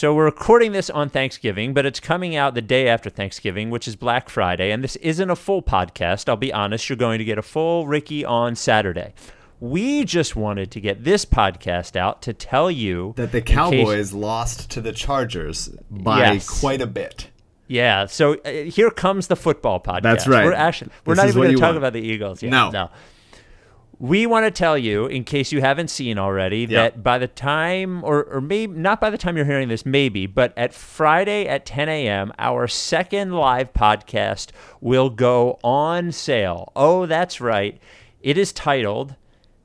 So we're recording this on Thanksgiving, but it's coming out the day after Thanksgiving, which is Black Friday. And this isn't a full podcast. I'll be honest. You're going to get a full Ricky on Saturday. We just wanted to get this podcast out to tell you that the in case- Cowboys lost to the Chargers by Yes. quite a bit. Yeah. So uh, here comes the football podcast. That's right. We're actually we're This not even going to talk want. about the Eagles. Yet. No. No. We want to tell you, in case you haven't seen already, Yeah. that by the time, or, or maybe not by the time you're hearing this, maybe, but at Friday at 10 a.m., our second live podcast will go on sale. Oh, that's right. It is titled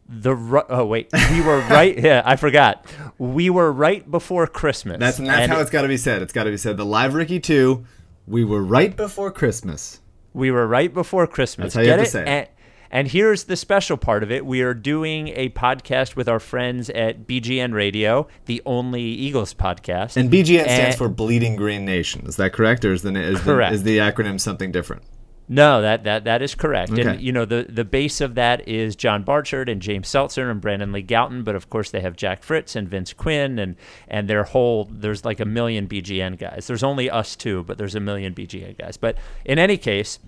the. Ru- Oh wait, we were right. Yeah, I forgot. We were right before Christmas. That's that's And how it's got to be said. It's got to be said. The live Ricky two. We were right before Christmas. We were right before Christmas. That's how you Get have to it? say it. And, and here's the special part of it. We are doing a podcast with our friends at BGN Radio, the only Eagles podcast. And BGN stands for Bleeding Green Nation. Is that correct, or is the is, the is the acronym something different? no, that, that that is correct. Okay. And you know the the base of that is John Barchard and James Seltzer and Brandon Lee Gowton, but of course they have Jack Fritz and Vince Quinn and and their whole there's like a million BGN guys. There's only us two, but there's a million BGN guys. But in any case,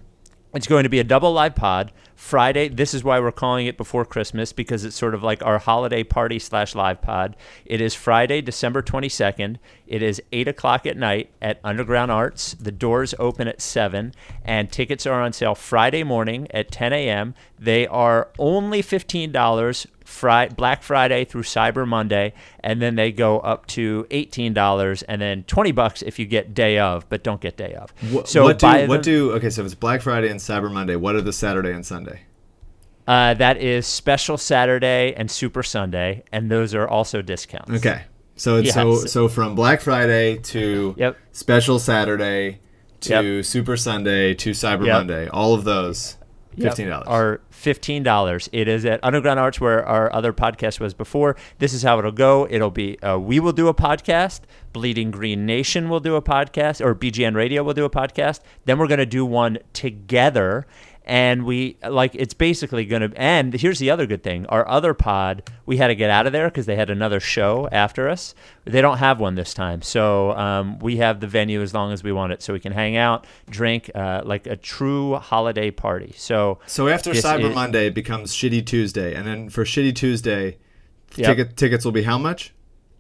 It's going to be a double live pod Friday. This is why we're calling it before Christmas because it's sort of like our holiday party slash live pod. It is Friday, December 22nd. It is 8 o'clock at night at Underground Arts. The doors open at 7, and tickets are on sale Friday morning at 10 a.m. They are only $15 Fri- Black Friday through Cyber Monday, and then they go up to eighteen dollars, and then twenty bucks if you get day of, but don't get day of. What, so what do what do okay? So if it's Black Friday and Cyber Monday, what are the Saturday and Sunday? Uh, that is special Saturday and Super Sunday, and those are also discounts. Okay, so it's so so from Black Friday to Yep. Special Saturday to Yep. Super Sunday to Cyber Yep. Monday, all of those fifteen dollars. Are fifteen dollars. It is at Underground Arts where our other podcast was before. This is how it'll go. It'll be uh, we will do a podcast. Bleeding Green Nation will do a podcast, or BGN Radio will do a podcast. Then we're gonna do one together. And we like it's basically gonna. And here's the other good thing: our other pod, we had to get out of there because they had another show after us. They don't have one this time, so um, we have the venue as long as we want it, so we can hang out, drink, uh, like a true holiday party. So So after Cyber it- Monday, it becomes Shitty Tuesday, and then for Shitty Tuesday, Yep. ticket tickets will be how much?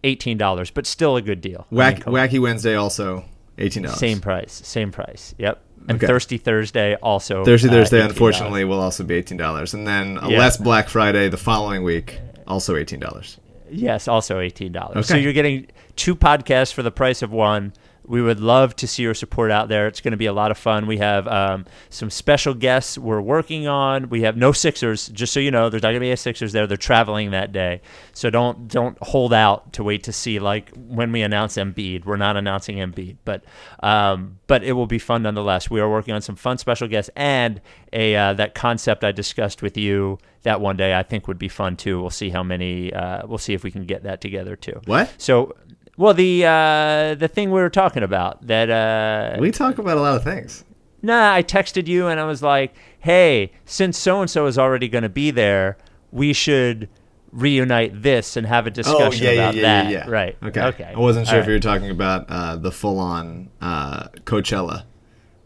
eighteen dollars, but still a good deal. I mean, come on. Wacky Wednesday also eighteen dollars. same price, same price. Yep. And Okay. Thirsty Thursday also. Thursday uh, Thursday, unfortunately, will also be eighteen dollars, and then Yeah. less Black Friday the following week, also eighteen dollars. Yes, also eighteen dollars. So you're getting two podcasts for the price of one. We would love to see your support out there. It's going to be a lot of fun. We have um, some special guests we're working on. We have no Sixers, just so you know. There's not going to be a Sixers there. They're traveling that day, so don't don't hold out to wait to see like when we announce Embiid. We're not announcing Embiid, but um, but it will be fun nonetheless. We are working on some fun special guests and a uh, that concept I discussed with you that one day. I think would be fun too. We'll see how many. Uh, we'll see if we can get that together too. What? So, well, the uh, the thing we were talking about that. Uh, We talk about a lot of things. nah, I texted you and I was like, "Hey, since so and so is already going to be there, we should reunite this and have a discussion about that." Right. Okay. Okay. I wasn't sure All if you were talking about uh, the full-on uh, Coachella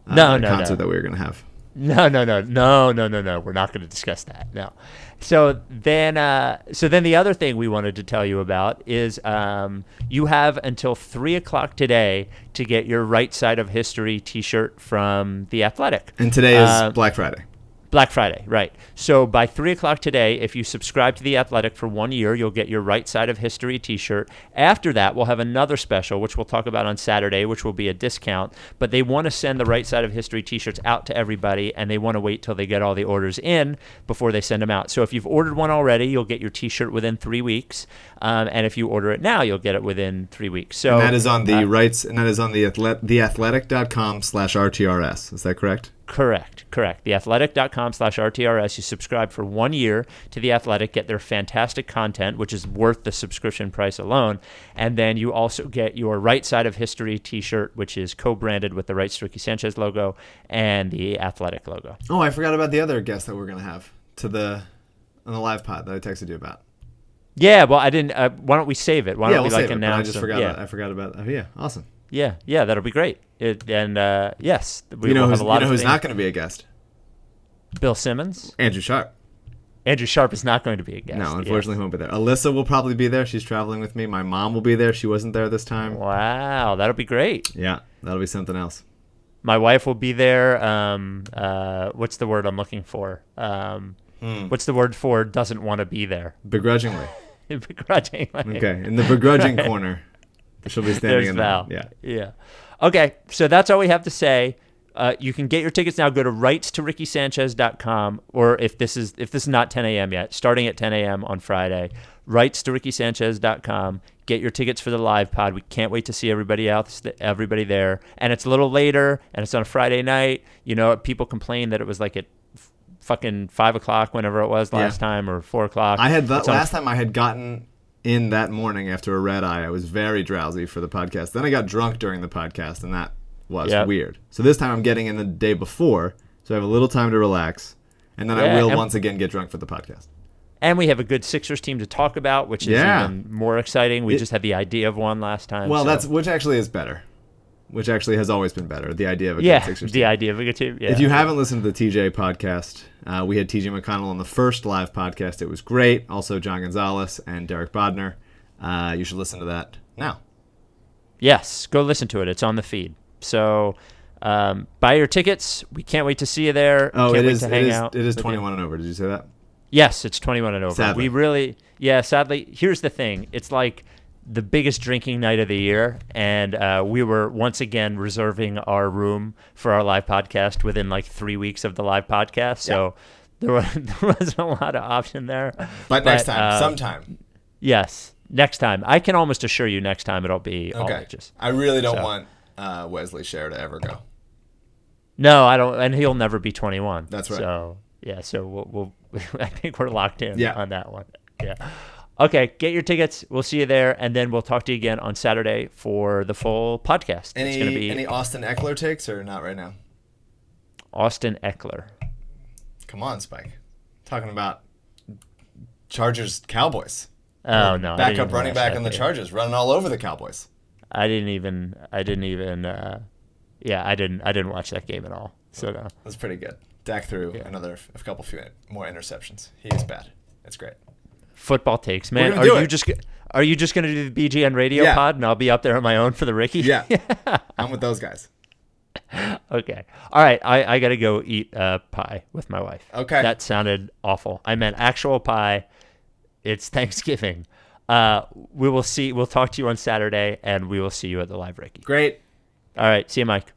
uh, No, no, concert no. that we were going to have. No, no, no, no, no, no, no. We're not going to discuss that. No. So then, uh, so then the other thing we wanted to tell you about is um, you have until three o'clock today to get your right side of history T-shirt from the Athletic. And today is Uh, Black Friday. Black Friday, right. So by 3 o'clock today, if you subscribe to The Athletic for one year, you'll get your Right Side of History t shirt. After that, we'll have another special, which we'll talk about on Saturday, which will be a discount. But they want to send the Right Side of History t shirts out to everybody, and they want to wait till they get all the orders in before they send them out. So if you've ordered one already, you'll get your t shirt within three weeks. Um, and if you order it now, you'll get it within three weeks. So And that is on the uh, rights, and that is on the athlet, theathletic.com slash RTRS. Is that correct? Correct, correct. Theathletic.com slash RTRS. You subscribe for one year to The Athletic, get their fantastic content, which is worth the subscription price alone. And then you also get your Right Side of History t shirt, which is co branded with the Right Ricky Sanchez logo and the Athletic logo. Oh, I forgot about the other guest that we're going to have to the on the live pod that I texted you about. Yeah, well, I didn't. Uh, why don't we save it? Why yeah, don't we'll we like save it. I just them? forgot. Yeah, About, I forgot about. Oh, yeah, awesome. Yeah, yeah. That'll be great. It, and uh, yes, we you know will have a lot you know of who's things. not going to be a guest? Bill Simmons. Andrew Sharp. Andrew Sharp is not going to be a guest. No, yeah. unfortunately, he won't be there. Alyssa will probably be there. She's traveling with me. My mom will be there. She wasn't there this time. Wow, that'll be great. Yeah, that'll be something else. My wife will be there. Um, uh, what's the word I'm looking for? Um, Hmm. What's the word for doesn't want to be there? Begrudgingly. Begrudgingly. Okay, in the begrudging corner, she'll be standing There's in Val. there. Yeah. Yeah. Okay, so that's all we have to say. Uh, you can get your tickets now. Go to rights to rickysanchez.com, or if this is if this is not 10 a.m. yet, starting at 10 a.m. on Friday, rights to rickysanchez.com. Get your tickets for the live pod. We can't wait to see everybody else, everybody there. And it's a little later, and it's on a Friday night. You know, people complained that it was like at f- fucking five o'clock, whenever it was last Yeah. time, or four o'clock. I had the, last time I had gotten in that morning after a red eye. I was very drowsy for the podcast. Then I got drunk during the podcast, and that was Yep. weird. So this time I'm getting in the day before, so I have a little time to relax, and then I will once again get drunk for the podcast. And we have a good Sixers team to talk about, which is Yeah. even more exciting. We It- just had the idea of one last time. Well, so- that's which actually is better. Which actually has always been better. The idea of a yeah, good Sixers the team. idea of a good team. Yeah. If you haven't listened to the TJ podcast, uh, we had TJ McConnell on the first live podcast. It was great. Also, John Gonzalez and Derek Bodner. Uh, you should listen to that now. yes, go listen to it. It's on the feed. So um, buy your tickets. We can't wait to see you there. Oh, can't it is. It is. out It is with you. 21 and over. Did you say that? Yes, it's 21 and over. Sadly. We really, yeah, sadly. Here's the thing it's like the biggest drinking night of the year. And uh, we were once again reserving our room for our live podcast within like three weeks of the live podcast. So there, was, there wasn't a lot of option there. But, next time, uh, sometime. Yes, next time. I can almost assure you next time it'll be all Okay. ages. I really don't So. want uh, Wesley Share to ever go. No, I don't, and he'll never be 21. That's right. So yeah, so we'll, we'll I think we're locked in Yeah. on that one. Yeah. Okay, get your tickets. We'll see you there, and then we'll talk to you again on Saturday for the full podcast. Any it's be any Austin Ekeler takes or not right now? Austin Ekeler. Come on, Spike. Talking about Chargers Cowboys. Oh no, Backup running back on the. Chargers, running all over the Cowboys. I didn't even. I didn't even. Uh, yeah, I didn't. I didn't watch that game at all. So no. That's pretty good. Dak threw Yeah. another a couple few more interceptions. He is bad. It's great. Football takes, man. Are you it. just? Are you just going to do the BGN radio Yeah. pod, and I'll be up there on my own for the Ricky? Yeah, I'm with those guys. Okay. All right. I, I got to go eat uh, pie with my wife. Okay. That sounded awful. I meant actual pie. It's Thanksgiving. Uh, we will see. We'll talk to you on Saturday, and we will see you at the live Ricky. Great. All right. See you, Mike.